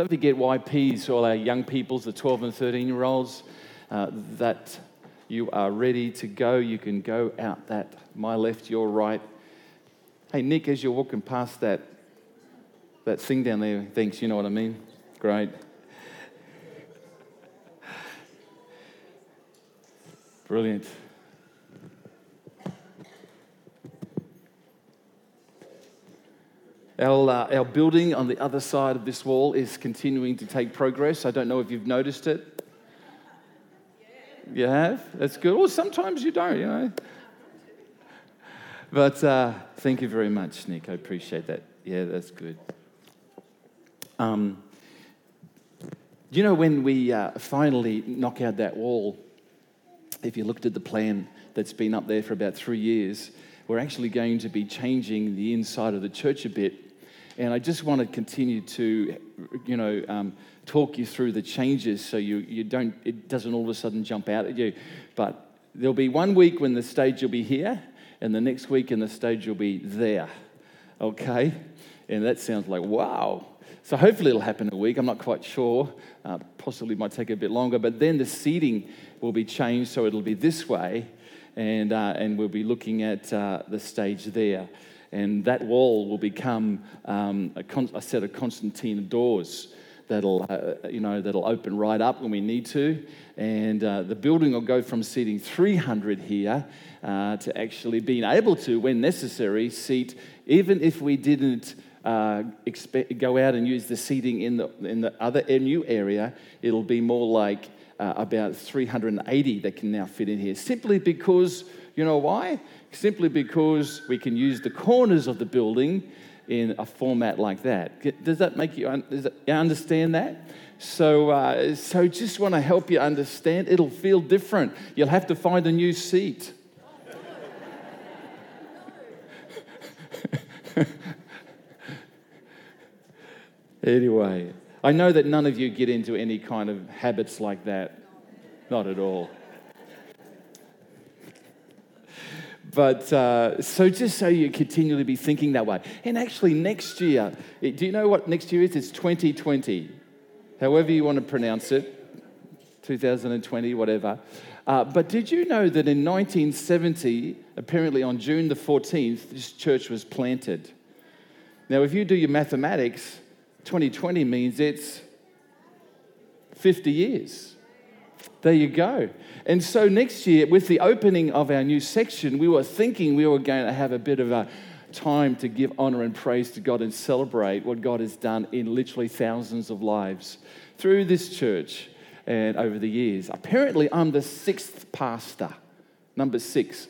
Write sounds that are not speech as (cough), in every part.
don't forget YPs, all our young peoples, the 12 and 13 year olds, uh, that you are ready to go. You can go out that, my left, your right. Hey, Nick, as you're walking past that, that thing down there, thanks, you know what I mean? Great. Brilliant. Our, uh, our building on the other side of this wall is continuing to take progress. I don't know if you've noticed it. You have? That's good. Well, sometimes you don't, you know. But uh, thank you very much, Nick. I appreciate that. Yeah, that's good. Um, you know, when we uh, finally knock out that wall, if you looked at the plan that's been up there for about three years, we're actually going to be changing the inside of the church a bit and I just want to continue to, you know, um, talk you through the changes so you, you don't, it doesn't all of a sudden jump out at you. But there'll be one week when the stage will be here, and the next week in the stage will be there. Okay? And that sounds like, wow. So hopefully it'll happen in a week. I'm not quite sure. Uh, possibly might take a bit longer. But then the seating will be changed so it'll be this way, and, uh, and we'll be looking at uh, the stage there and that wall will become um, a, con- a, set of concertina doors that'll, uh, you know, that'll open right up when we need to. And uh, the building will go from seating 300 here uh, to actually being able to, when necessary, seat, even if we didn't uh, expect, go out and use the seating in the, in the other new area, it'll be more like uh, about 380 that can now fit in here, simply because, you know why? simply because we can use the corners of the building in a format like that. Does that make you, that, you understand that? So, uh, so just want to help you understand. It'll feel different. You'll have to find a new seat. (laughs) anyway, I know that none of you get into any kind of habits like that. Not at all. But uh, so just so you continually be thinking that way. And actually, next year, do you know what next year is? It's 2020. However you want to pronounce it, 2020, whatever. Uh, but did you know that in 1970, apparently on June the 14th, this church was planted? Now, if you do your mathematics, 2020 means it's 50 years. There you go. And so next year, with the opening of our new section, we were thinking we were going to have a bit of a time to give honor and praise to God and celebrate what God has done in literally thousands of lives through this church and over the years. Apparently, I'm the sixth pastor, number six.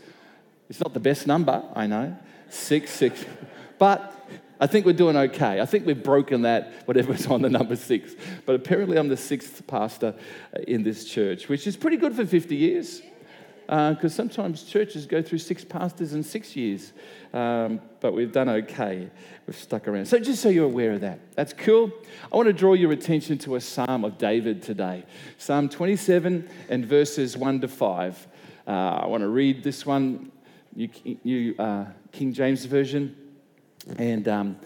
It's not the best number, I know, six, six. But I think we're doing okay. I think we've broken that, whatever's on the number six. But apparently, I'm the sixth pastor in this church, which is pretty good for 50 years. Because uh, sometimes churches go through six pastors in six years. Um, but we've done okay. We've stuck around. So, just so you're aware of that, that's cool. I want to draw your attention to a psalm of David today Psalm 27 and verses 1 to 5. Uh, I want to read this one, you uh, King James Version. And um,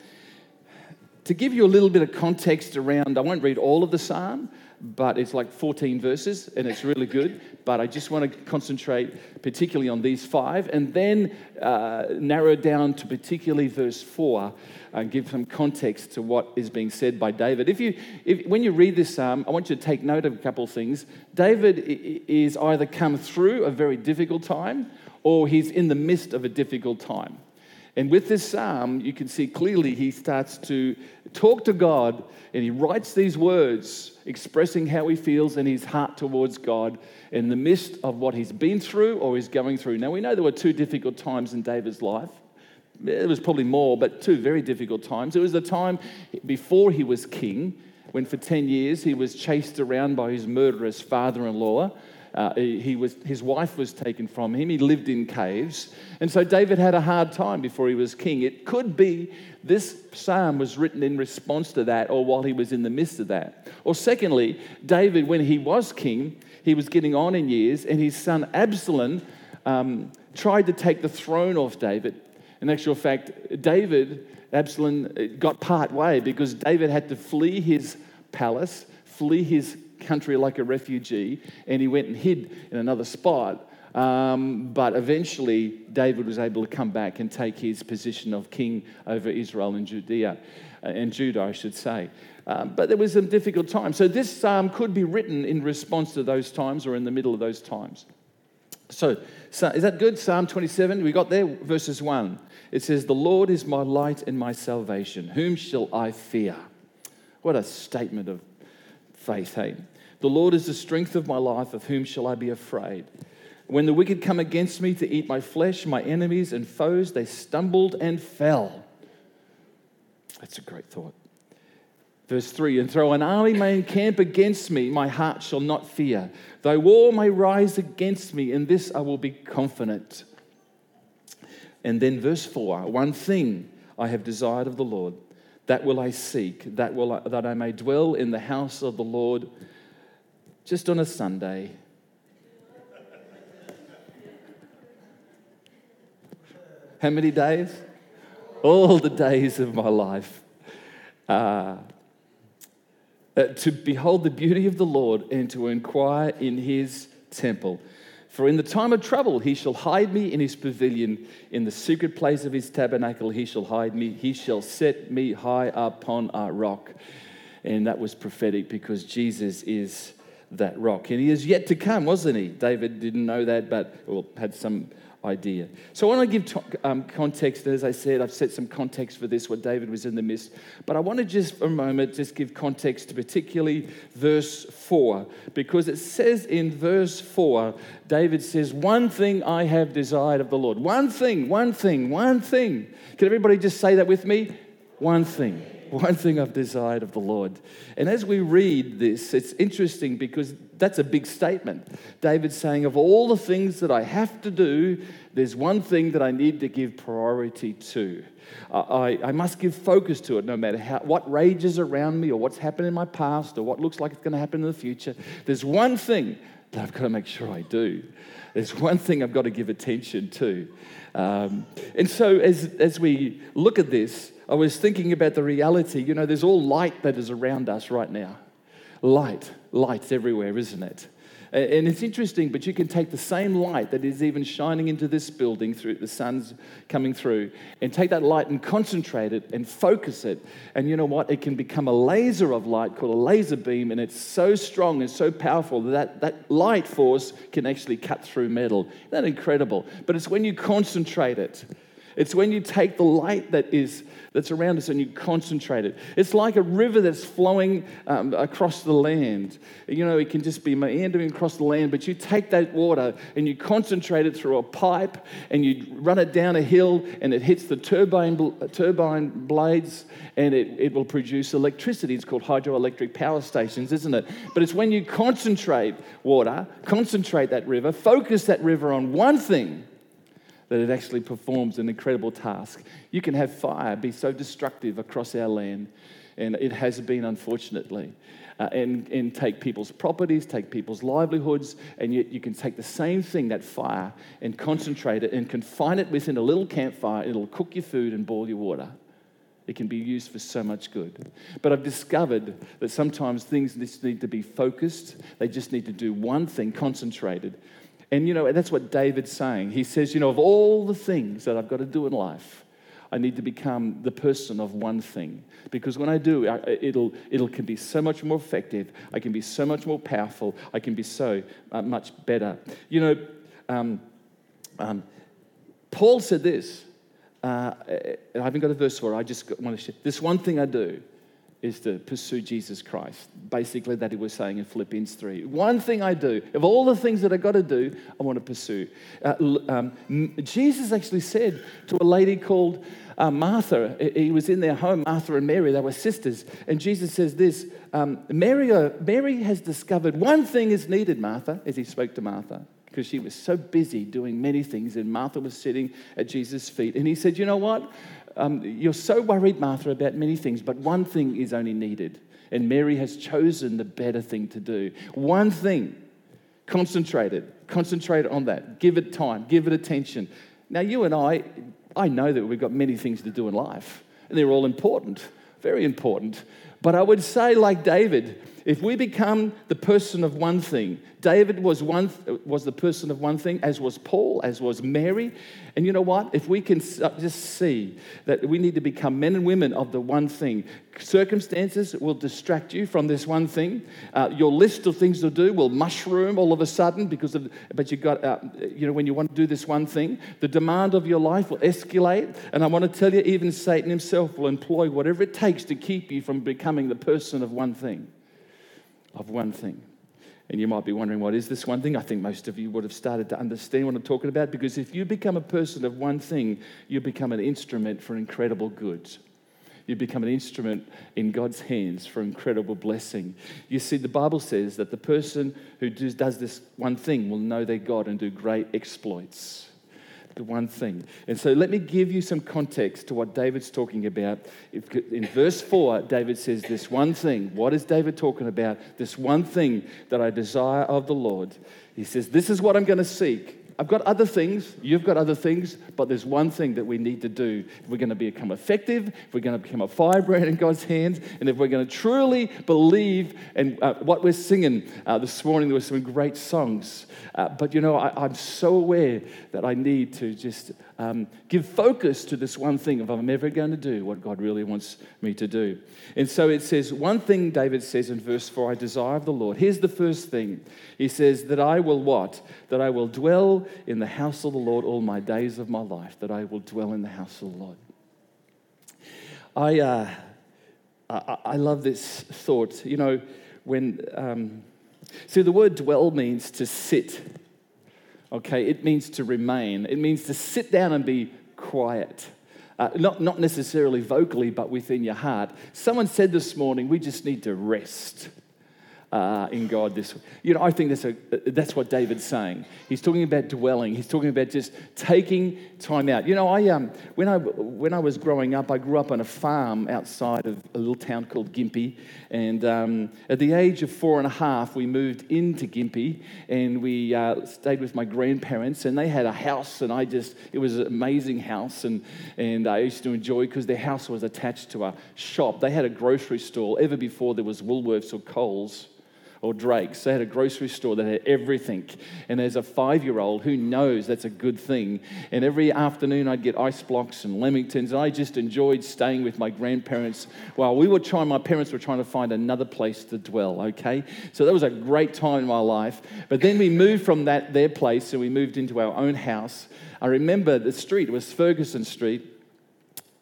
to give you a little bit of context around, I won't read all of the psalm, but it's like 14 verses and it's really good. But I just want to concentrate particularly on these five and then uh, narrow down to particularly verse four and give some context to what is being said by David. If you, if, when you read this psalm, I want you to take note of a couple of things. David is either come through a very difficult time or he's in the midst of a difficult time. And with this psalm, you can see clearly he starts to talk to God and he writes these words expressing how he feels and his heart towards God in the midst of what he's been through or is going through. Now, we know there were two difficult times in David's life. There was probably more, but two very difficult times. It was the time before he was king, when for 10 years he was chased around by his murderous father in law uh, he was, his wife was taken from him. He lived in caves. And so David had a hard time before he was king. It could be this psalm was written in response to that or while he was in the midst of that. Or secondly, David, when he was king, he was getting on in years, and his son Absalom um, tried to take the throne off David. In actual fact, David, Absalom, got part way because David had to flee his palace, flee his country like a refugee, and he went and hid in another spot. Um, but eventually, David was able to come back and take his position of king over Israel and Judea, uh, and Judah, I should say. Um, but there was some difficult times. So this psalm could be written in response to those times or in the middle of those times. So, so is that good? Psalm 27, we got there, verses 1. It says, The Lord is my light and my salvation. Whom shall I fear? What a statement of faith, hey? The Lord is the strength of my life. Of whom shall I be afraid? When the wicked come against me to eat my flesh, my enemies and foes, they stumbled and fell. That's a great thought. Verse 3 And though an army may encamp against me, my heart shall not fear. Though war may rise against me, in this I will be confident. And then verse 4 One thing I have desired of the Lord, that will I seek, that, will I, that I may dwell in the house of the Lord just on a Sunday How many days? All the days of my life. Uh, uh, to behold the beauty of the Lord and to inquire in his temple. For in the time of trouble he shall hide me in his pavilion. In the secret place of his tabernacle he shall hide me. He shall set me high upon a rock. And that was prophetic because Jesus is that rock. And he is yet to come, wasn't he? David didn't know that, but well, had some idea. So I want to give um, context. As I said, I've set some context for this, what David was in the midst. But I want to just for a moment just give context to particularly verse 4, because it says in verse 4, David says, One thing I have desired of the Lord. One thing, one thing, one thing. Can everybody just say that with me? One thing. One thing I've desired of the Lord. And as we read this, it's interesting because that's a big statement. David's saying, Of all the things that I have to do, there's one thing that I need to give priority to. I, I must give focus to it no matter how, what rages around me or what's happened in my past or what looks like it's going to happen in the future. There's one thing that I've got to make sure I do. There's one thing I've got to give attention to. Um, and so, as, as we look at this, I was thinking about the reality. You know, there's all light that is around us right now. Light, light's everywhere, isn't it? And it's interesting, but you can take the same light that is even shining into this building through the sun's coming through, and take that light and concentrate it and focus it. And you know what? It can become a laser of light called a laser beam, and it's so strong and so powerful that that light force can actually cut through metal. Isn't that incredible? But it's when you concentrate it. It's when you take the light that is that's around us and you concentrate it. It's like a river that's flowing um, across the land. You know, it can just be meandering across the land, but you take that water and you concentrate it through a pipe and you run it down a hill and it hits the turbine, turbine blades and it, it will produce electricity. It's called hydroelectric power stations, isn't it? But it's when you concentrate water, concentrate that river, focus that river on one thing that it actually performs an incredible task. You can have fire be so destructive across our land, and it has been, unfortunately. Uh, and, and take people's properties, take people's livelihoods, and yet you can take the same thing, that fire, and concentrate it and confine it within a little campfire. It'll cook your food and boil your water. It can be used for so much good. But I've discovered that sometimes things just need to be focused, they just need to do one thing, concentrated. And you know, that's what David's saying. He says, you know, of all the things that I've got to do in life, I need to become the person of one thing. Because when I do, it'll, it'll can be so much more effective. I can be so much more powerful. I can be so uh, much better. You know, um, um, Paul said this. Uh, I haven't got a verse for it. I just want to share. This one thing I do is to pursue Jesus Christ. Basically, that he was saying in Philippians 3. One thing I do, of all the things that I got to do, I want to pursue. Uh, um, Jesus actually said to a lady called uh, Martha, he was in their home, Martha and Mary, they were sisters. And Jesus says this um, Mary, uh, Mary has discovered one thing is needed, Martha, as he spoke to Martha because she was so busy doing many things, and Martha was sitting at Jesus' feet. And he said, You know what? Um, You're so worried, Martha, about many things, but one thing is only needed. And Mary has chosen the better thing to do. One thing, concentrated, concentrate on that. Give it time, give it attention. Now, you and I, I know that we've got many things to do in life, and they're all important, very important. But I would say, like David, if we become the person of one thing, David was, one, was the person of one thing, as was Paul, as was Mary. And you know what? If we can just see that we need to become men and women of the one thing, circumstances will distract you from this one thing. Uh, your list of things to do will mushroom all of a sudden because of, but you got, uh, you know, when you want to do this one thing, the demand of your life will escalate. And I want to tell you, even Satan himself will employ whatever it takes to keep you from becoming the person of one thing of one thing. And you might be wondering, what is this one thing? I think most of you would have started to understand what I'm talking about because if you become a person of one thing, you become an instrument for incredible goods. You become an instrument in God's hands for incredible blessing. You see, the Bible says that the person who does this one thing will know their God and do great exploits one thing. And so let me give you some context to what David's talking about. In verse 4, David says, This one thing. What is David talking about? This one thing that I desire of the Lord. He says, This is what I'm going to seek. I've got other things, you've got other things, but there's one thing that we need to do. If we're going to become effective, if we're going to become a firebrand in God's hands, and if we're going to truly believe in uh, what we're singing uh, this morning, there were some great songs. Uh, but you know, I, am so aware that I need to just um, give focus to this one thing if I'm ever going to do what God really wants me to do. And so it says, one thing David says in verse 4 I desire of the Lord. Here's the first thing. He says, that I will what? That I will dwell in the house of the Lord all my days of my life, that I will dwell in the house of the Lord. I, uh, I, I, love this thought. You know, when, um, see, the word dwell means to sit okay? It means to remain, it means to sit down and be quiet. Uh, not, not necessarily vocally, but within your heart. Someone said this morning, we just need to rest uh, in God this You know, I think that's, a, that's what David's saying. He's talking about dwelling. He's talking about just taking time out. You know, I, um, when, I, when I was growing up, I grew up on a farm outside of a little town called Gympie. And um, at the age of four and a half, we moved into Gympie and we uh, stayed with my grandparents. And they had a house, and I just, it was an amazing house. And, and I used to enjoy because their house was attached to a shop. They had a grocery store ever before there was Woolworths or Coles or Drake's. They had a grocery store that had everything. And as a five year old, who knows that's a good thing? And every afternoon I'd get ice blocks and lamingtons. And I just enjoyed staying with my grandparents while we were trying, my parents were trying to find another place to dwell, okay? So that was a great time in my life. But then we moved from that, their place and we moved into our own house. I remember the street was Ferguson Street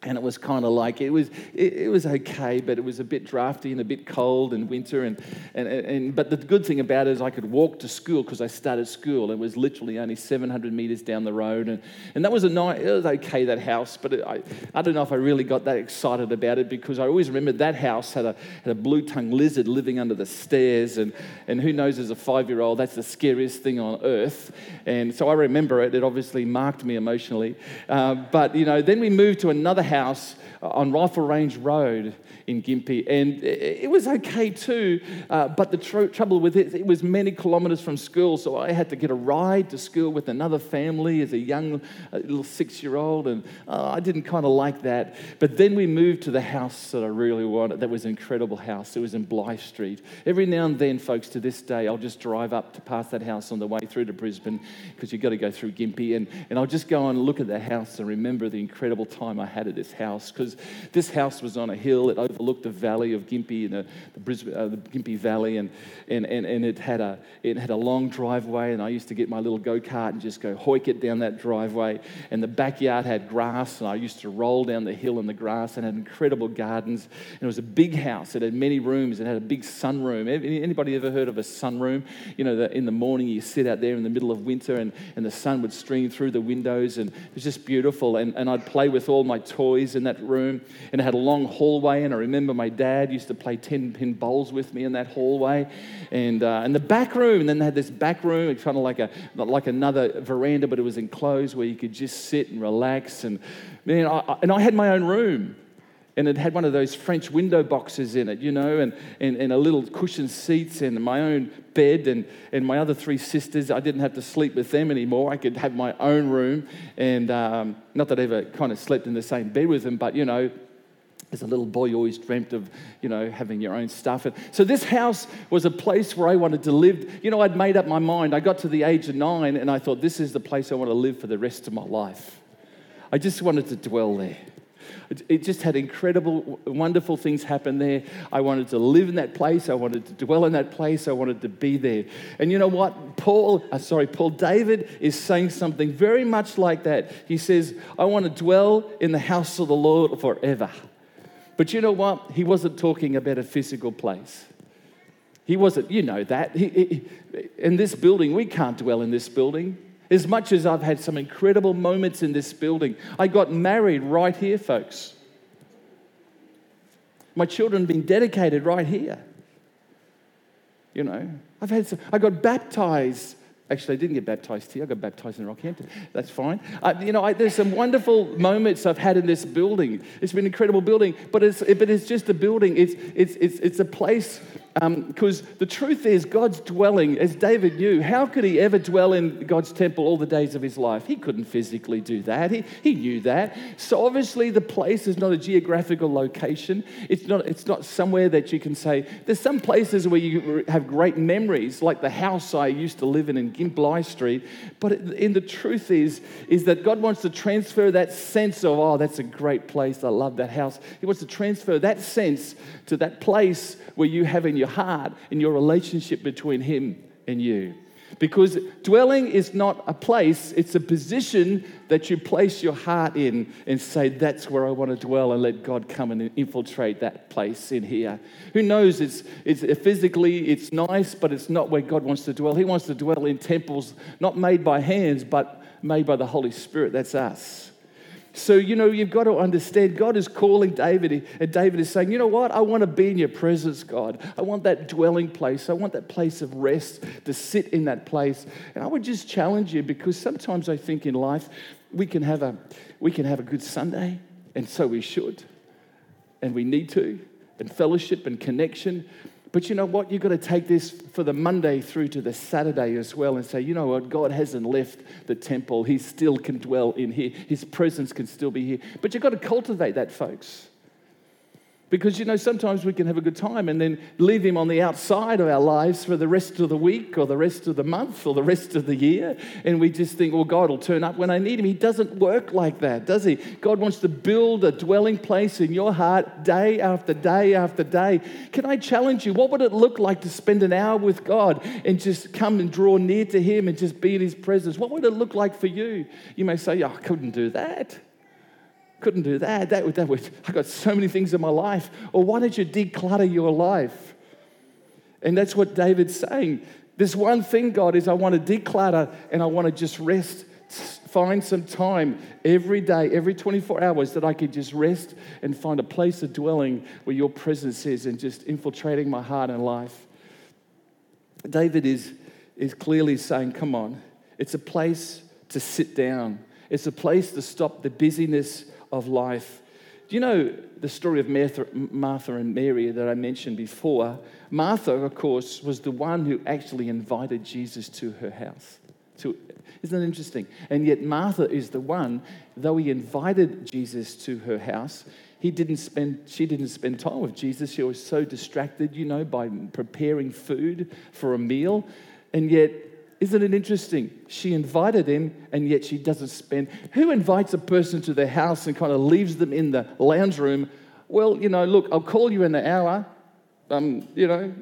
and it was kind of like it was it, it, was okay but it was a bit drafty and a bit cold and winter. And, and, and but the good thing about it is i could walk to school because i started school. It was literally only 700 meters down the road. And, and that was a nice it was okay that house but it, I, I don't know if i really got that excited about it because i always remembered that house had a, had a blue-tongued lizard living under the stairs. And, and who knows as a five-year-old that's the scariest thing on earth. And so i remember it. It obviously marked me emotionally. Uh, but you know then we moved to another house house on Rifle Range Road in Gympie, and it was okay too. Uh, but the tr- trouble with it, it was many kilometres from school, so I had to get a ride to school with another family as a young a little six-year-old, and uh, I didn't kind of like that. But then we moved to the house that I really wanted. That was an incredible house. It was in Blythe Street. Every now and then, folks, to this day, I'll just drive up to pass that house on the way through to Brisbane because you've got to go through Gympie, and, and I'll just go and look at the house and remember the incredible time I had at this house because this house was on a hill. It overlooked the valley of Gympie, the, the, Brisbane, uh, the Gympie Valley, and, and, and, and it, had a, it had a long driveway. And I used to get my little go kart and just go hoik it down that driveway. And the backyard had grass, and I used to roll down the hill in the grass and had incredible gardens. And it was a big house. It had many rooms. It had a big sunroom. Anybody ever heard of a sunroom? You know, the, in the morning you sit out there in the middle of winter and, and the sun would stream through the windows, and it was just beautiful. And, and I'd play with all my toys in that room. And it had a long hallway, and I remember my dad used to play 10 pin bowls with me in that hallway. And, uh, and the back room, and then they had this back room, kind of like, a, like another veranda, but it was enclosed where you could just sit and relax. And, man, I, and I had my own room and it had one of those French window boxes in it, you know, and, and, and a little cushioned seats and my own bed and, and my other three sisters. I didn't have to sleep with them anymore. I could have my own room. And um, not that I ever kind of slept in the same bed with them, but, you know, as a little boy, you always dreamt of, you know, having your own stuff. And so this house was a place where I wanted to live. You know, I'd made up my mind. I got to the age of nine and I thought, this is the place I want to live for the rest of my life. I just wanted to dwell there. It just had incredible, wonderful things happen there. I wanted to live in that place. I wanted to dwell in that place. I wanted to be there. And you know what? Paul, uh, sorry, Paul David is saying something very much like that. He says, I want to dwell in the house of the Lord forever. But you know what? He wasn't talking about a physical place. He wasn't, you know that. He, he, in this building, we can't dwell in this building. As much as I've had some incredible moments in this building, I got married right here, folks. My children have been dedicated right here. You know, I've had some, I got baptized Actually, I didn't get baptized here. I got baptized in Rockhampton. That's fine. Uh, you know, I, there's some wonderful moments I've had in this building. It's been an incredible building, but it's, but it's just a building. It's, it's, it's, it's a place because um, the truth is, God's dwelling, as David knew, how could he ever dwell in God's temple all the days of his life? He couldn't physically do that. He, he knew that. So obviously, the place is not a geographical location. It's not, it's not somewhere that you can say, there's some places where you have great memories, like the house I used to live in in Bly Street. But in the truth is, is that God wants to transfer that sense of, oh, that's a great place. I love that house. He wants to transfer that sense to that place where you have in your heart, in your relationship between Him and you. Because dwelling is not a place, it's a position that you place your heart in and say, That's where I want to dwell, and let God come and infiltrate that place in here. Who knows? It's, it's physically, it's nice, but it's not where God wants to dwell. He wants to dwell in temples not made by hands, but made by the Holy Spirit. That's us. So, you know, you've got to understand God is calling David, and David is saying, You know what? I want to be in your presence, God. I want that dwelling place. I want that place of rest to sit in that place. And I would just challenge you because sometimes I think in life we can have a, we can have a good Sunday, and so we should, and we need to, and fellowship and connection. But you know what? You've got to take this for the Monday through to the Saturday as well and say, you know what? God hasn't left the temple. He still can dwell in here. His presence can still be here. But you've got to cultivate that, folks. Because, you know, sometimes we can have a good time and then leave him on the outside of our lives for the rest of the week or the rest of the month or the rest of the year. And we just think, well, God will turn up when I need him. He doesn't work like that, does he? God wants to build a dwelling place in your heart day after day after day. Can I challenge you? What would it look like to spend an hour with God and just come and draw near to him and just be in his presence? What would it look like for you? You may say, oh, I couldn't do that couldn't do that. That would, that would, I got so many things in my life. Or why don't you declutter your life? And that's what David's saying. This one thing, God, is I want to declutter and I want to just rest. Find some time every day, every 24 hours that I could just rest and find a place of dwelling where your presence is and just infiltrating my heart and life. David is, is clearly saying, Come on, it's a place to sit down. It's a place to stop the busyness of life. Do you know the story of Martha, and Mary that I mentioned before? Martha, of course, was the one who actually invited Jesus to her house. To, isn't that interesting? And yet, Martha is the one, though he invited Jesus to her house, he didn't spend, she didn't spend time with Jesus. She was so distracted, you know, by preparing food for a meal. And yet, isn't it interesting? She invited him, and yet she doesn't spend. Who invites a person to their house and kind of leaves them in the lounge room? Well, you know, look, I'll call you in an hour. Um, you know,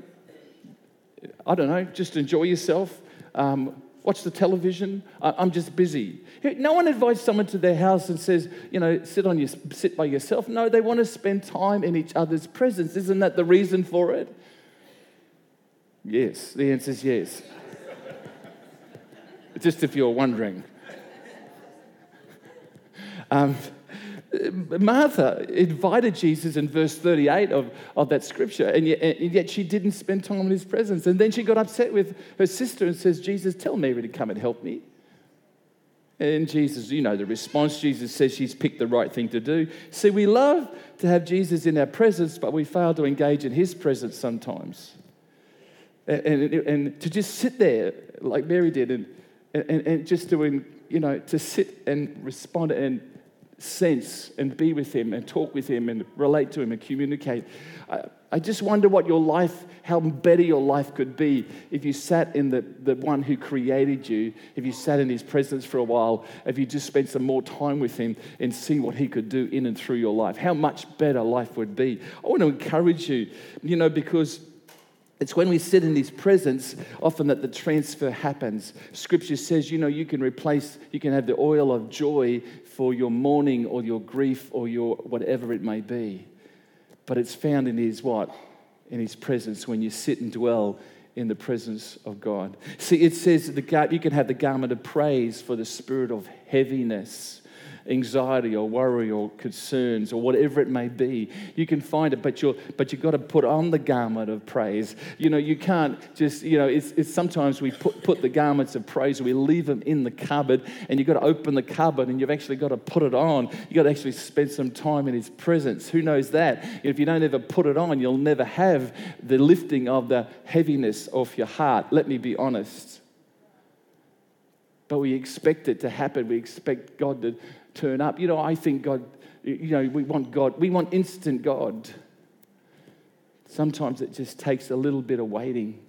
I don't know, just enjoy yourself. Um, watch the television. I'm just busy. No one invites someone to their house and says, you know, sit on your sit by yourself. No, they want to spend time in each other's presence. Isn't that the reason for it? Yes, the answer is yes just if you're wondering. Um, Martha invited Jesus in verse 38 of, of that scripture, and yet, and yet, she didn't spend time in his presence. And then she got upset with her sister and says, Jesus, tell Mary to come and help me. And Jesus, you know the response. Jesus says she's picked the right thing to do. See, we love to have Jesus in our presence, but we fail to engage in his presence sometimes. And, and, and to just sit there like Mary did and and, and just doing, you know, to sit and respond and sense and be with Him and talk with Him and relate to Him and communicate. I, I just wonder what your life, how better your life could be if you sat in the, the one who created you, if you sat in his presence for a while, if you just spent some more time with him and see what he could do in and through your life. How much better life would be. I want to encourage you, you know, because it's when we sit in his presence often that the transfer happens. Scripture says, you know, you can replace, you can have the oil of joy for your mourning or your grief or your whatever it may be but it's found in his what? In his presence when you sit and dwell in the presence of God. See, it says that you can have the garment of praise for the spirit of heaviness anxiety or worry or concerns or whatever it may be. You can find it, but, you're, but you've got to put on the garment of praise. You know, you can't just, you know, it's, it's sometimes we put, put the garments of praise, we leave them in the cupboard, and you've got to open the cupboard and you've actually got to put it on. You've got to actually spend some time in His presence. Who knows that? If you don't ever put it on, you'll never have the lifting of the heaviness off your heart. Let me be honest but we expect it to happen. We expect God to turn up. You know, I think God, you know, we want God, we want instant God. Sometimes it just takes a little bit of waiting,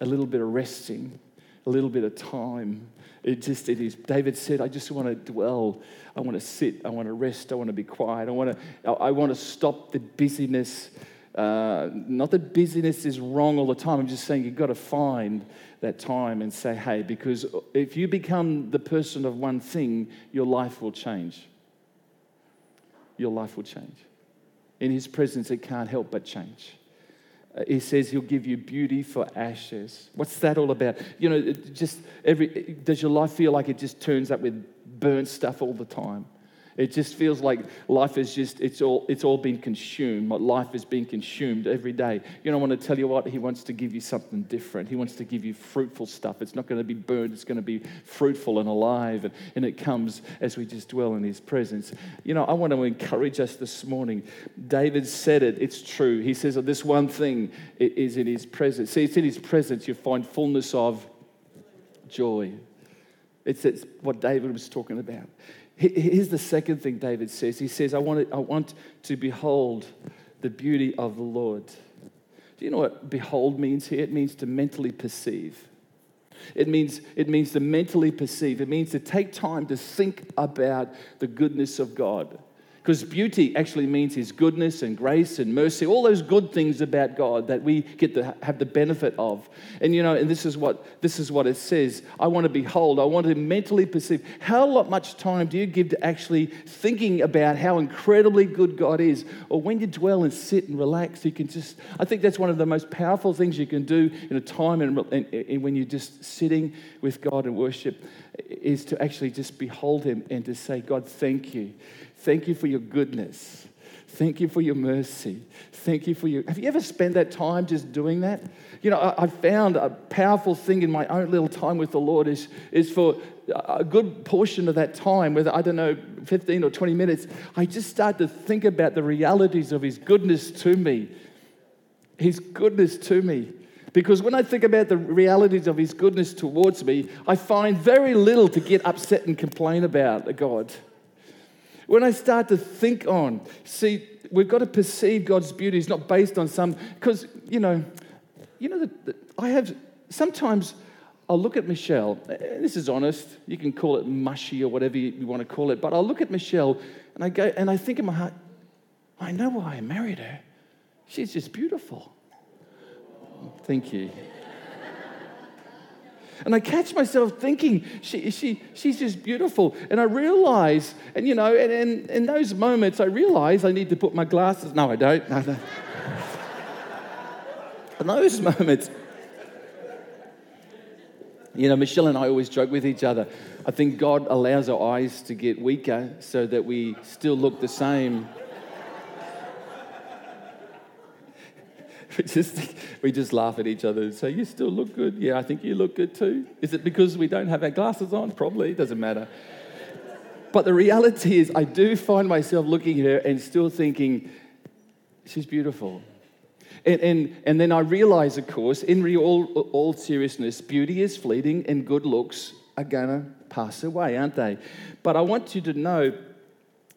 a little bit of resting, a little bit of time. It just, it is. David said, I just want to dwell. I want to sit. I want to rest. I want to be quiet. I want to, I want to stop the busyness. Uh, not that busyness is wrong all the time. I'm just saying you've got to find that time and say, hey, because if you become the person of one thing, your life will change. Your life will change. In His presence, it can't help but change. Uh, he says he'll give you beauty for ashes. What's that all about? You know, just every does your life feel like it just turns up with burnt stuff all the time? It just feels like life is just, it's all, it's all been consumed. Life is being consumed every day. You know, I want to tell you what, He wants to give you something different. He wants to give you fruitful stuff. It's not going to be burned, it's going to be fruitful and alive. And, and it comes as we just dwell in His presence. You know, I want to encourage us this morning. David said it, it's true. He says that this one thing is in His presence. See, it's in His presence you find fullness of joy. It's, it's what David was talking about. Here's the second thing David says. He says, I want, to, I want to behold the beauty of the Lord. Do you know what behold means here? It means to mentally perceive. It means, it means to mentally perceive. It means to take time to think about the goodness of God. Because beauty actually means his goodness and grace and mercy, all those good things about God that we get to have the benefit of. And you know, and this is what this is what it says. I want to behold, I want to mentally perceive. How much time do you give to actually thinking about how incredibly good God is? Or when you dwell and sit and relax, you can just I think that's one of the most powerful things you can do in a time and, and, when you're just sitting with God and worship is to actually just behold him and to say, God, thank you. Thank you for your goodness. Thank you for your mercy. Thank you for your. Have you ever spent that time just doing that? You know, I, I, found a powerful thing in my own little time with the Lord is, is for a good portion of that time, whether I don't know, 15 or 20 minutes, I just start to think about the realities of His goodness to me. His goodness to me. Because when I think about the realities of His goodness towards me, I find very little to get upset and complain about God. When I start to think on, see, we've got to perceive God's beauty is not based on some, because, you know, you know, I have, sometimes I'll look at Michelle, this is honest, you can call it mushy or whatever you want to call it, but I'll look at Michelle and I go, and I think in my heart, I know why I married her. She's just beautiful. Thank you. And I catch myself thinking, she, she, she's just beautiful. And I realize, and you know, and, and in those moments, I realize I need to put my glasses. No, I don't. No, no. (laughs) in those moments, you know, Michelle and I always joke with each other. I think God allows our eyes to get weaker so that we still look the same we just, we just laugh at each other and say, You still look good. Yeah, I think you look good too. Is it because we don't have our glasses on? Probably, it doesn't matter. But the reality is, I do find myself looking at her and still thinking, She's beautiful. And, and, and then I realize, of course, in all, all seriousness, beauty is fleeting and good looks are to pass away, aren't they? But I want you to know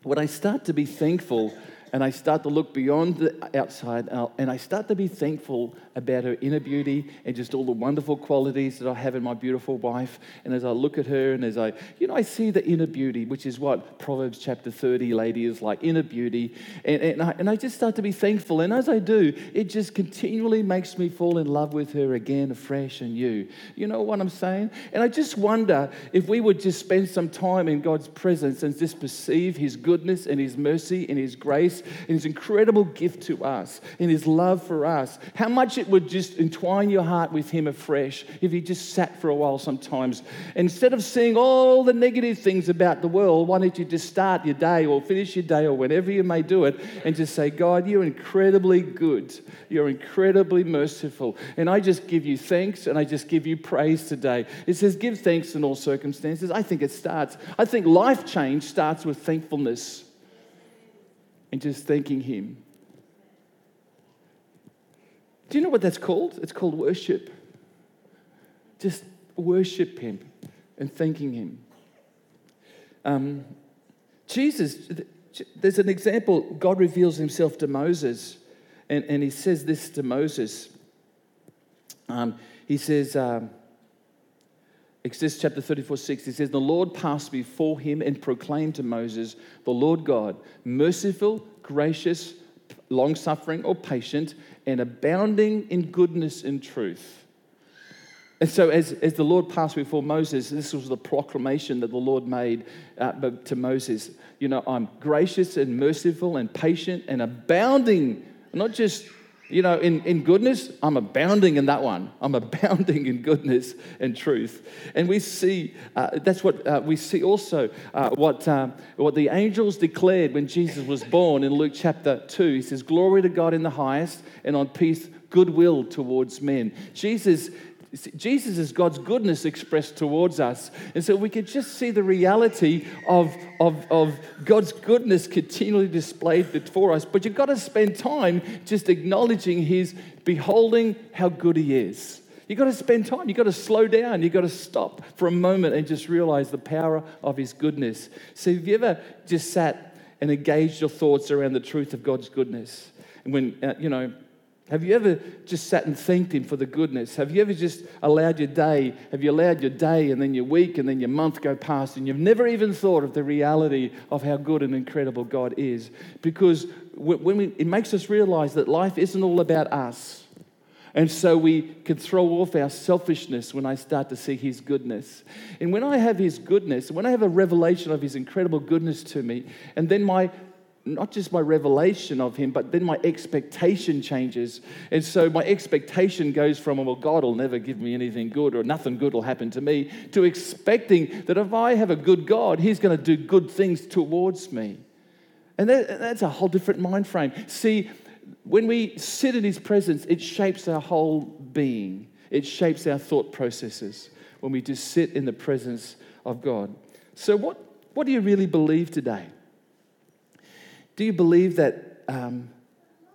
when I start to be thankful and I start to look beyond the outside and I start to be thankful about her inner beauty and just all the wonderful qualities that I have in my beautiful wife. And as I look at her and as I, you know, I see the inner beauty, which is what Proverbs chapter 30 lady is like inner beauty. And, and, I, and I just start to be thankful. And as I do, it just continually makes me fall in love with her again, afresh and new. You know what I'm saying? And I just wonder if we would just spend some time in God's presence and just perceive His goodness and His mercy and His grace and His incredible gift to us and His love for us, how much it would just entwine your heart with Him afresh if you just sat for a while sometimes. Instead of seeing all the negative things about the world, why don't you just start your day or finish your day or whenever you may do it and just say, God, you're incredibly good. You're incredibly merciful. And I just give you thanks and I just give you praise today. It says, give thanks in all circumstances. I think it starts, I think life change starts with thankfulness and just thanking Him. Do you know what that's called? It's called worship. Just worship Him and thanking Him. Um, Jesus, there's an example, God reveals Himself to Moses, and, and He says this to Moses. Um, he says, um, Exodus chapter 34, 6, he says, The Lord passed before him and proclaimed to Moses, The Lord God, merciful, gracious, long suffering, or patient, and abounding in goodness and truth. And so, as, as the Lord passed before Moses, this was the proclamation that the Lord made uh, to Moses. You know, I'm gracious and merciful and patient and abounding, not just, you know, in, in goodness, I'm abounding in that one. I'm (laughs) abounding in goodness and truth. And we see, uh, that's what uh, we see also, uh, what, uh, what the angels declared when Jesus was born in Luke chapter 2. He says, Glory to God in the highest and on peace, goodwill towards men. Jesus Jesus is God's goodness expressed towards us. And so we can just see the reality of, of, of God's goodness continually displayed before us. But you've got to spend time just acknowledging His beholding how good He is. You've got to spend time. You've got to slow down. You've got to stop for a moment and just realize the power of His goodness. So, have you ever just sat and engaged your thoughts around the truth of God's goodness? And when, uh, you know, have you ever just sat and thanked Him for the goodness? Have you ever just allowed your day, have you allowed your day and then your week and then your month go past and you've never even thought of the reality of how good and incredible God is? Because when we, it makes us realize that life isn't all about us. And so we can throw off our selfishness when I start to see His goodness. And when I have His goodness, when I have a revelation of His incredible goodness to me, and then my not just my revelation of him, but then my expectation changes. And so my expectation goes from, well, God will never give me anything good or nothing good will happen to me, to expecting that if I have a good God, he's going to do good things towards me. And that, that's a whole different mind frame. See, when we sit in his presence, it shapes our whole being, it shapes our thought processes when we just sit in the presence of God. So, what, what do you really believe today? Do you believe that, um,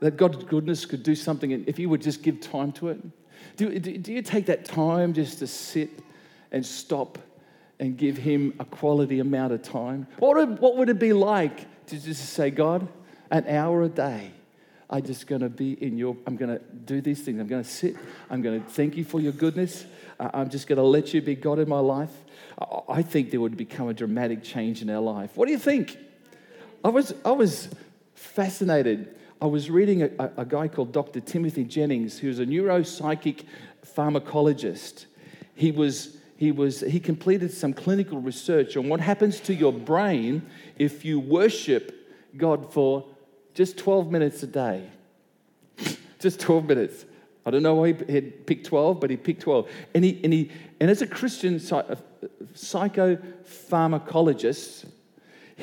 that God's goodness could do something if you would just give time to it? Do, do you take that time just to sit and stop and give Him a quality amount of time? What would, what would it be like to just say, God, an hour a day? I'm just going to be in your, I'm going to do these things. I'm going to sit. I'm going to thank you for your goodness. I'm just going to let you be God in my life. I think there would become a dramatic change in our life. What do you think? I was, I was fascinated. I was reading a, a guy called Dr. Timothy Jennings, who's a neuropsychic pharmacologist. He was he was he completed some clinical research on what happens to your brain if you worship God for just 12 minutes a day. (laughs) just 12 minutes. I don't know why he picked 12, but he picked 12. And, he, and, he, and as a Christian uh, psychopharmacologist,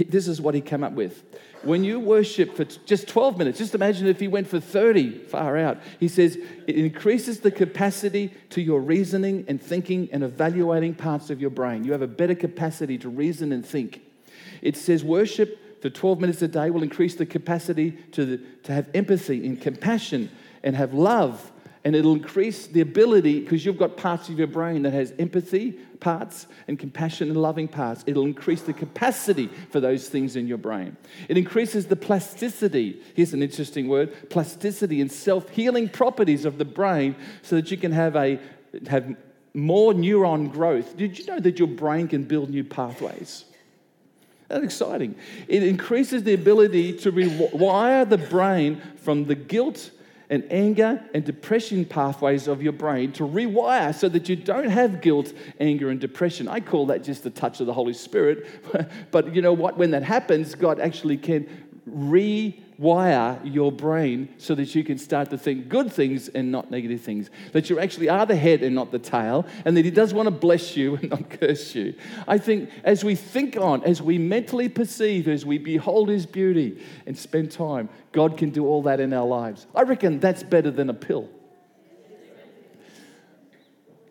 this is what he came up with. When you worship for just 12 minutes, just imagine if he went for 30, far out. He says it increases the capacity to your reasoning and thinking and evaluating parts of your brain. You have a better capacity to reason and think. It says worship for 12 minutes a day will increase the capacity to, the, to have empathy and compassion and have love and it'll increase the ability because you've got parts of your brain that has empathy parts and compassion and loving parts it'll increase the capacity for those things in your brain. It increases the plasticity here's an interesting word plasticity and self-healing properties of the brain so that you can have a have more neuron growth. Did you know that your brain can build new pathways? That's exciting. It increases the ability to rewire the brain from the guilt and anger and depression pathways of your brain to rewire so that you don't have guilt, anger, and depression. I call that just the touch of the Holy Spirit. (laughs) but you know what? When that happens, God actually can rewire your brain so that you can start to think good things and not negative things. That you actually are the head and not the tail, and that He does want to bless you (laughs) and not curse you. I think as we think on, as we mentally perceive, as we behold His beauty and spend time, God can do all that in our lives. I reckon that's better than a pill.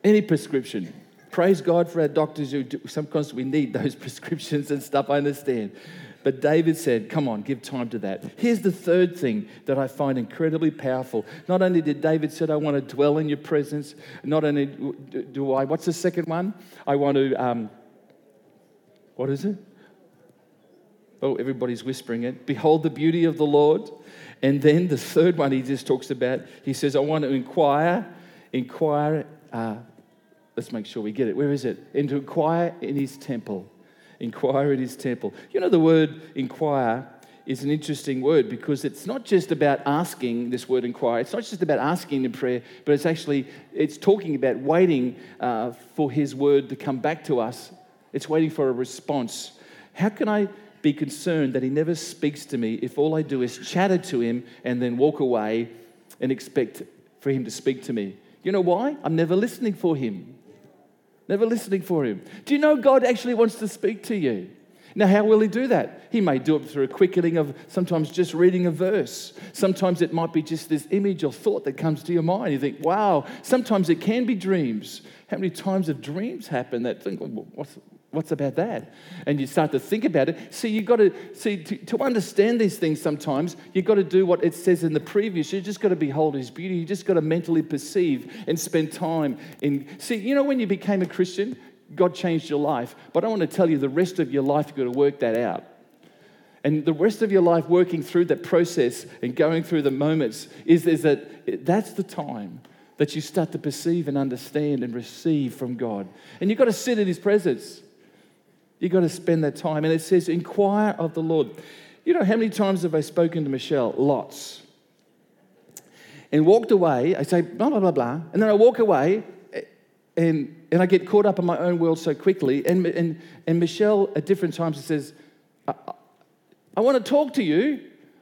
Any prescription. Praise God for our doctors who do, sometimes we need those (laughs) prescriptions and stuff, I understand. But David said, Come on, give time to that. Here's the third thing that I find incredibly powerful. Not only did David said, I want to dwell in your presence, not only do I, what's the second one? I want to, um, what is it? Oh, everybody's whispering it. Behold the beauty of the Lord. And then the third one he just talks about, he says, I want to inquire, inquire, uh, let's make sure we get it. Where is it? And to inquire in his temple inquire at his temple. You know, the word inquire is an interesting word because it's not just about asking this word inquire. It's not just about asking in prayer but it's actually it's talking about waiting uh, for his word to come back to us. It's waiting for a response. How can i be concerned that he never speaks to me if all i do is chatter to him and then walk away and expect for him to speak to me? You know why? I'm never listening for him never listening for him. Do you know God actually wants to speak to you? Now, how will he do that? He may do it through a quickening of sometimes just reading a verse. Sometimes it might be just this image or thought that comes to your mind. You think, wow. Sometimes it can be dreams. How many times have dreams happened that think, what's, What's about that? And you start to think about it. See, you've got to see to, to understand these things sometimes, you've got to do what it says in the previous. You've just got to behold his beauty. You just got to mentally perceive and spend time in see, you know, when you became a Christian, God changed your life. But I want to tell you the rest of your life, you've got to work that out. And the rest of your life working through that process and going through the moments is, is that that's the time that you start to perceive and understand and receive from God. And you've got to sit in his presence. You've got to spend that time. And it says, inquire of the Lord. You know, how many times have I spoken to Michelle? Lots. And walked away, I say, blah, blah, blah, blah. And then I walk away eh, and, and I get caught up in my own world so quickly. And, and, and Michelle, at different times, says, I, I want to talk to you.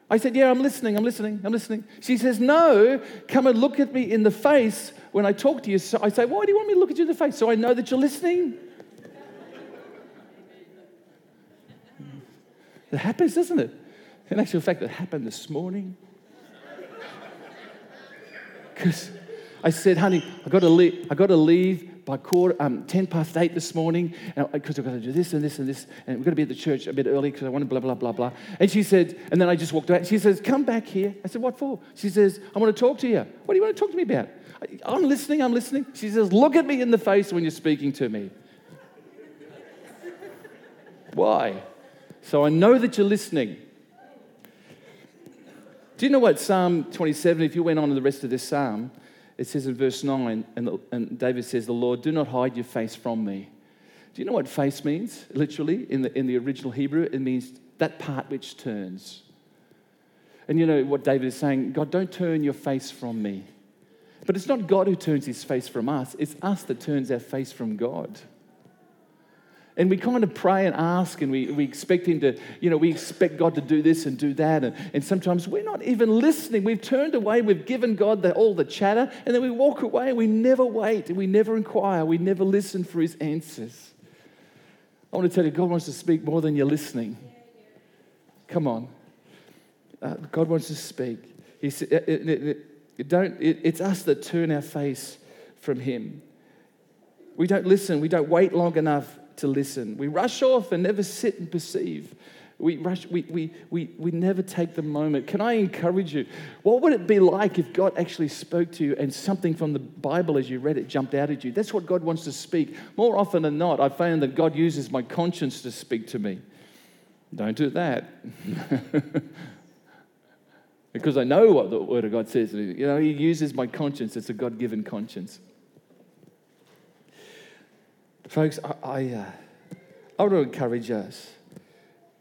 I said, Yeah, I'm listening, I'm listening, I'm listening. She says, No, come and look at me in the face when I talk to you. So I say, Why do you want me to look at you in the face? So I know that you're listening. It happens, doesn't it? In actual fact, it happened this morning. (laughs) Because I said, honey, I got to leave. I got to leave by quarter, um, ten past eight this morning because I've got to do this and this and this, and we're going to be at the church a bit early because I want to blah blah blah blah. And she said, and then I just walked out. She says, "Come back here." I said, "What for?" She says, "I want to talk to you." What do you want to talk to me about? I'm listening. I'm listening. She says, "Look at me in the face when you're speaking to me." (laughs) Why? So I know that you're listening. Do you know what Psalm 27, if you went on to the rest of this psalm, it says in verse 9, and, the, and David says, The Lord, do not hide your face from me. Do you know what face means, literally, in the, in the original Hebrew? It means that part which turns. And you know what David is saying? God, don't turn your face from me. But it's not God who turns his face from us, it's us that turns our face from God. And we kind of pray and ask, and we, we expect Him to, you know, we expect God to do this and do that. And, and sometimes we're not even listening. We've turned away, we've given God the, all the chatter, and then we walk away and we never wait and we never inquire, we never listen for His answers. I want to tell you, God wants to speak more than you're listening. Come on. Uh, God wants to speak. He said, uh, uh, uh, it, it, it, don't, it's us that turn our face from Him. We don't listen, we don't wait long enough to listen. We rush off and never sit and perceive. We, rush, we, we, we, we never take the moment. Can I encourage you? What would it be like if God actually spoke to you and something from the Bible as you read it jumped out at you? That's what God wants to speak. More often than not, I found that God uses my conscience to speak to me. Don't do that. (laughs) because I know what the Word of God says. You know, He uses my conscience. It's a God given conscience. Folks, I, I, uh, I want to encourage us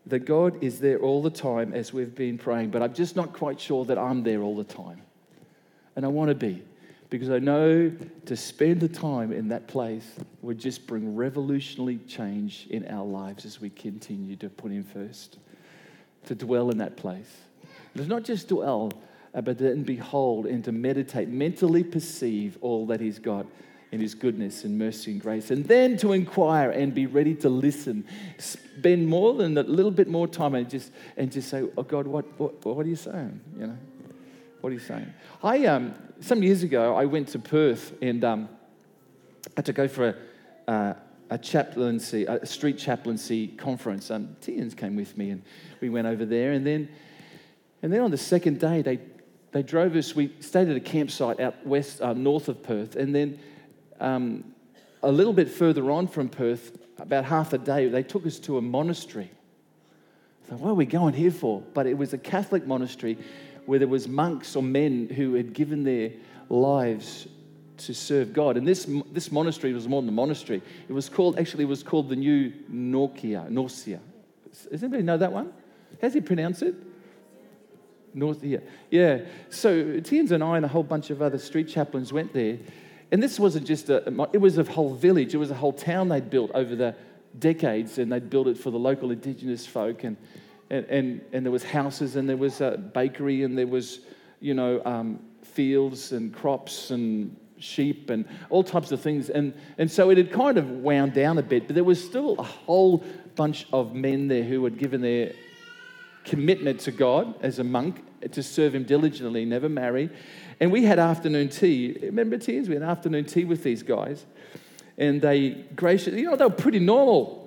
that God is there all the time as we've been praying, but I'm just not quite sure that I'm there all the time. And I want to be because I know to spend the time in that place would just bring revolutionary change in our lives as we continue to put Him first, to dwell in that place. It's not just dwell, uh, but then behold and to meditate, mentally perceive all that He's got in his goodness and mercy and grace. And then to inquire and be ready to listen. Spend more than a little bit more time and just, and just say, oh God, what, what, what are you saying? You know, what are you saying? I, um, some years ago, I went to Perth and um, I had to go for a, uh, a chaplaincy, a street chaplaincy conference. Um, Tians came with me and we went over there. And then, and then on the second day, they, they drove us, we stayed at a campsite out west, uh, north of Perth. And then um, a little bit further on from Perth, about half a day, they took us to a monastery. So what are we going here for? But it was a Catholic monastery where there was monks or men who had given their lives to serve God. And this, this monastery was more than a monastery. It was called, actually, it was called the New Norcia. Norcia. Does anybody know that one? How's he pronounce it? North, yeah. Yeah. So Tians and I and a whole bunch of other street chaplains went there. And this wasn't just a, it was a whole village, it was a whole town they'd built over the decades, and they'd built it for the local indigenous folk. And, and, and, and there was houses, and there was a bakery, and there was, you know, um, fields and crops and sheep and all types of things. And, and so it had kind of wound down a bit, but there was still a whole bunch of men there who had given their commitment to God as a monk to serve Him diligently, never marry. And we had afternoon tea. Remember tears? We had afternoon tea with these guys. And they graciously, you know, they were pretty normal.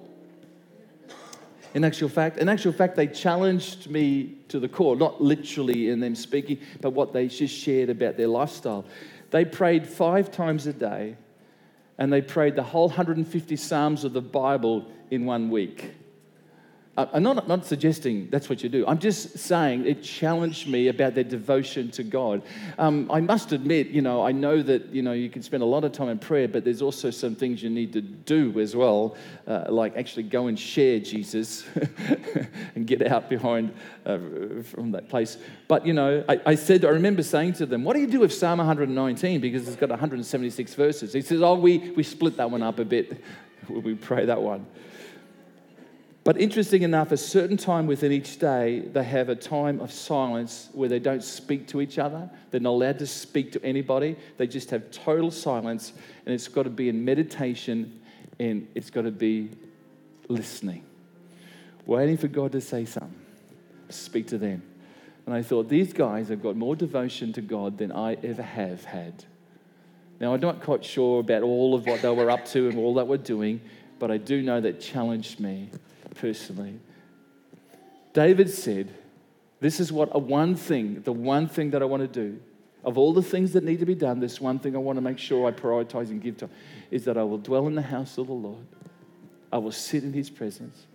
In actual fact, in actual fact, they challenged me to the core, not literally in them speaking, but what they just shared about their lifestyle. They prayed five times a day, and they prayed the whole 150 Psalms of the Bible in one week. I'm not, not suggesting that's what you do. I'm just saying it challenged me about their devotion to God. Um, I must admit, you know, I know that, you know, you can spend a lot of time in prayer, but there's also some things you need to do as well, uh, like actually go and share Jesus (laughs) and get out behind uh, from that place. But, you know, I, I said, I remember saying to them, what do you do with Psalm 119? Because it's got 176 verses. He says, oh, we, we split that one up a bit. (laughs) we pray that one. But interesting enough, a certain time within each day, they have a time of silence where they don't speak to each other. They're not allowed to speak to anybody. They just have total silence, and it's got to be in meditation and it's got to be listening, waiting for God to say something, speak to them. And I thought, these guys have got more devotion to God than I ever have had. Now, I'm not quite sure about all of what they were up to and all that we're doing, but I do know that challenged me personally. David said, This is what a one thing, the one thing that I want to do. Of all the things that need to be done, this one thing I want to make sure I prioritize and give to is that I will dwell in the house of the Lord. I will sit in his presence.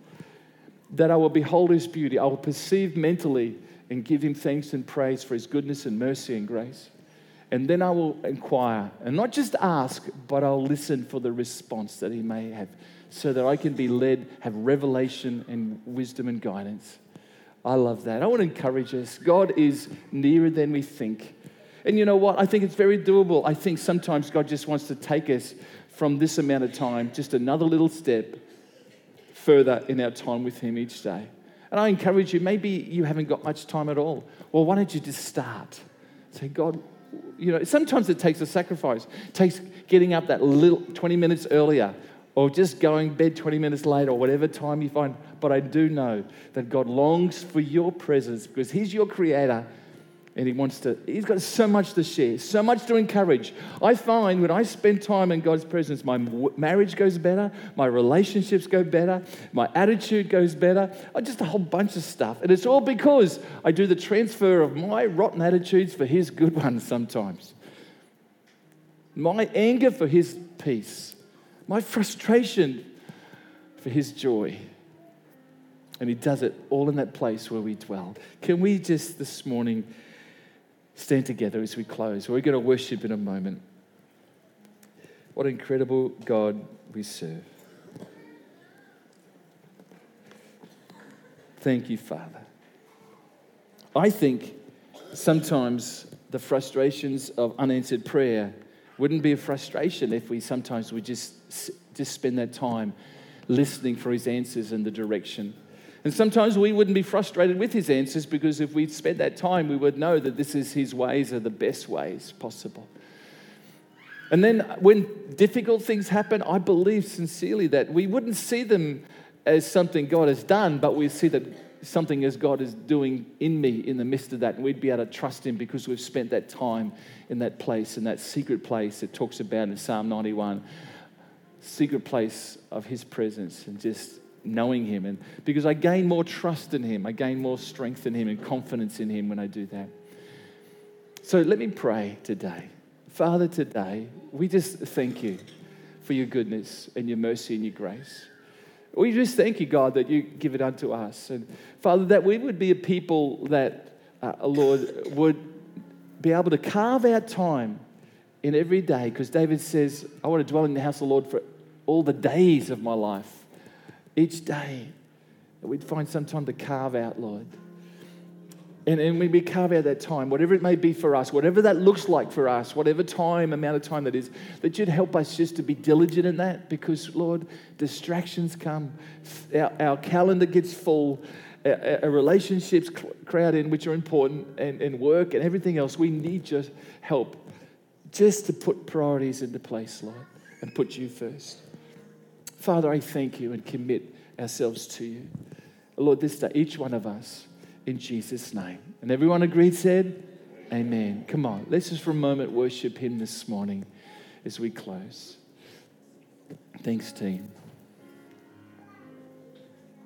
That I will behold his beauty. I will perceive mentally and give him thanks and praise for his goodness and mercy and grace. And then I will inquire and not just ask, but I'll listen for the response that he may have so that I can be led, have revelation and wisdom and guidance. I love that. I want to encourage us. God is nearer than we think. And you know what? I think it's very doable. I think sometimes God just wants to take us from this amount of time, just another little step further in our time with Him each day. And I encourage you, maybe you haven't got much time at all. Well, why don't you just start? Say, God, you know, sometimes it takes a sacrifice. It takes getting up that little 20 minutes earlier or just going bed 20 minutes later or whatever time you find. But I do know that God longs for your presence because He's your creator and he wants to, he's got so much to share, so much to encourage. I find when I spend time in God's presence, my marriage goes better, my relationships go better, my attitude goes better, just a whole bunch of stuff. And it's all because I do the transfer of my rotten attitudes for his good ones sometimes. My anger for his peace, my frustration for his joy. And he does it all in that place where we dwell. Can we just this morning stand together as we close? We're going to worship in a moment. What incredible God we serve. Thank you, Father. I think sometimes the frustrations of unanswered prayer wouldn't be a frustration if we sometimes would just, just spend that time listening for his answers and the direction and sometimes we wouldn't be frustrated with his answers because if we'd spent that time, we would know that this is his ways are the best ways possible. And then when difficult things happen, I believe sincerely that we wouldn't see them as something God has done, but we see that something as God is doing in me in the midst of that. And we'd be able to trust Him because we've spent that time in that place, in that secret place that talks about in Psalm 91, secret place of His presence, and just knowing Him. And because I gain more trust in Him, I gain more strength in Him and confidence in Him when I do that. So let me pray today. Father, today, we just thank you for your goodness and your mercy and your grace. We just thank you, God, that you give it unto us. And Father, that we would be a people that, uh, Lord, would be able to carve out time in every day. Because David says, I want to dwell in the house of the Lord for all the days of my life each day that we'd find some time to carve out, Lord. And, and we carve out that time, whatever it may be for us, whatever that looks like for us, whatever time, amount of time that is, that you'd help us just to be diligent in that because, Lord, distractions come, our, our calendar gets full, our, our relationships crowd in, which are important, and, and work and everything else. We need your help just to put priorities into place, Lord, and put you first. Father, I thank you and commit ourselves to you. Lord, this day, each one of us, in Jesus' name. And everyone agreed, said, Amen. Come on, let's just for a moment worship Him this morning as we close. Thanks, team.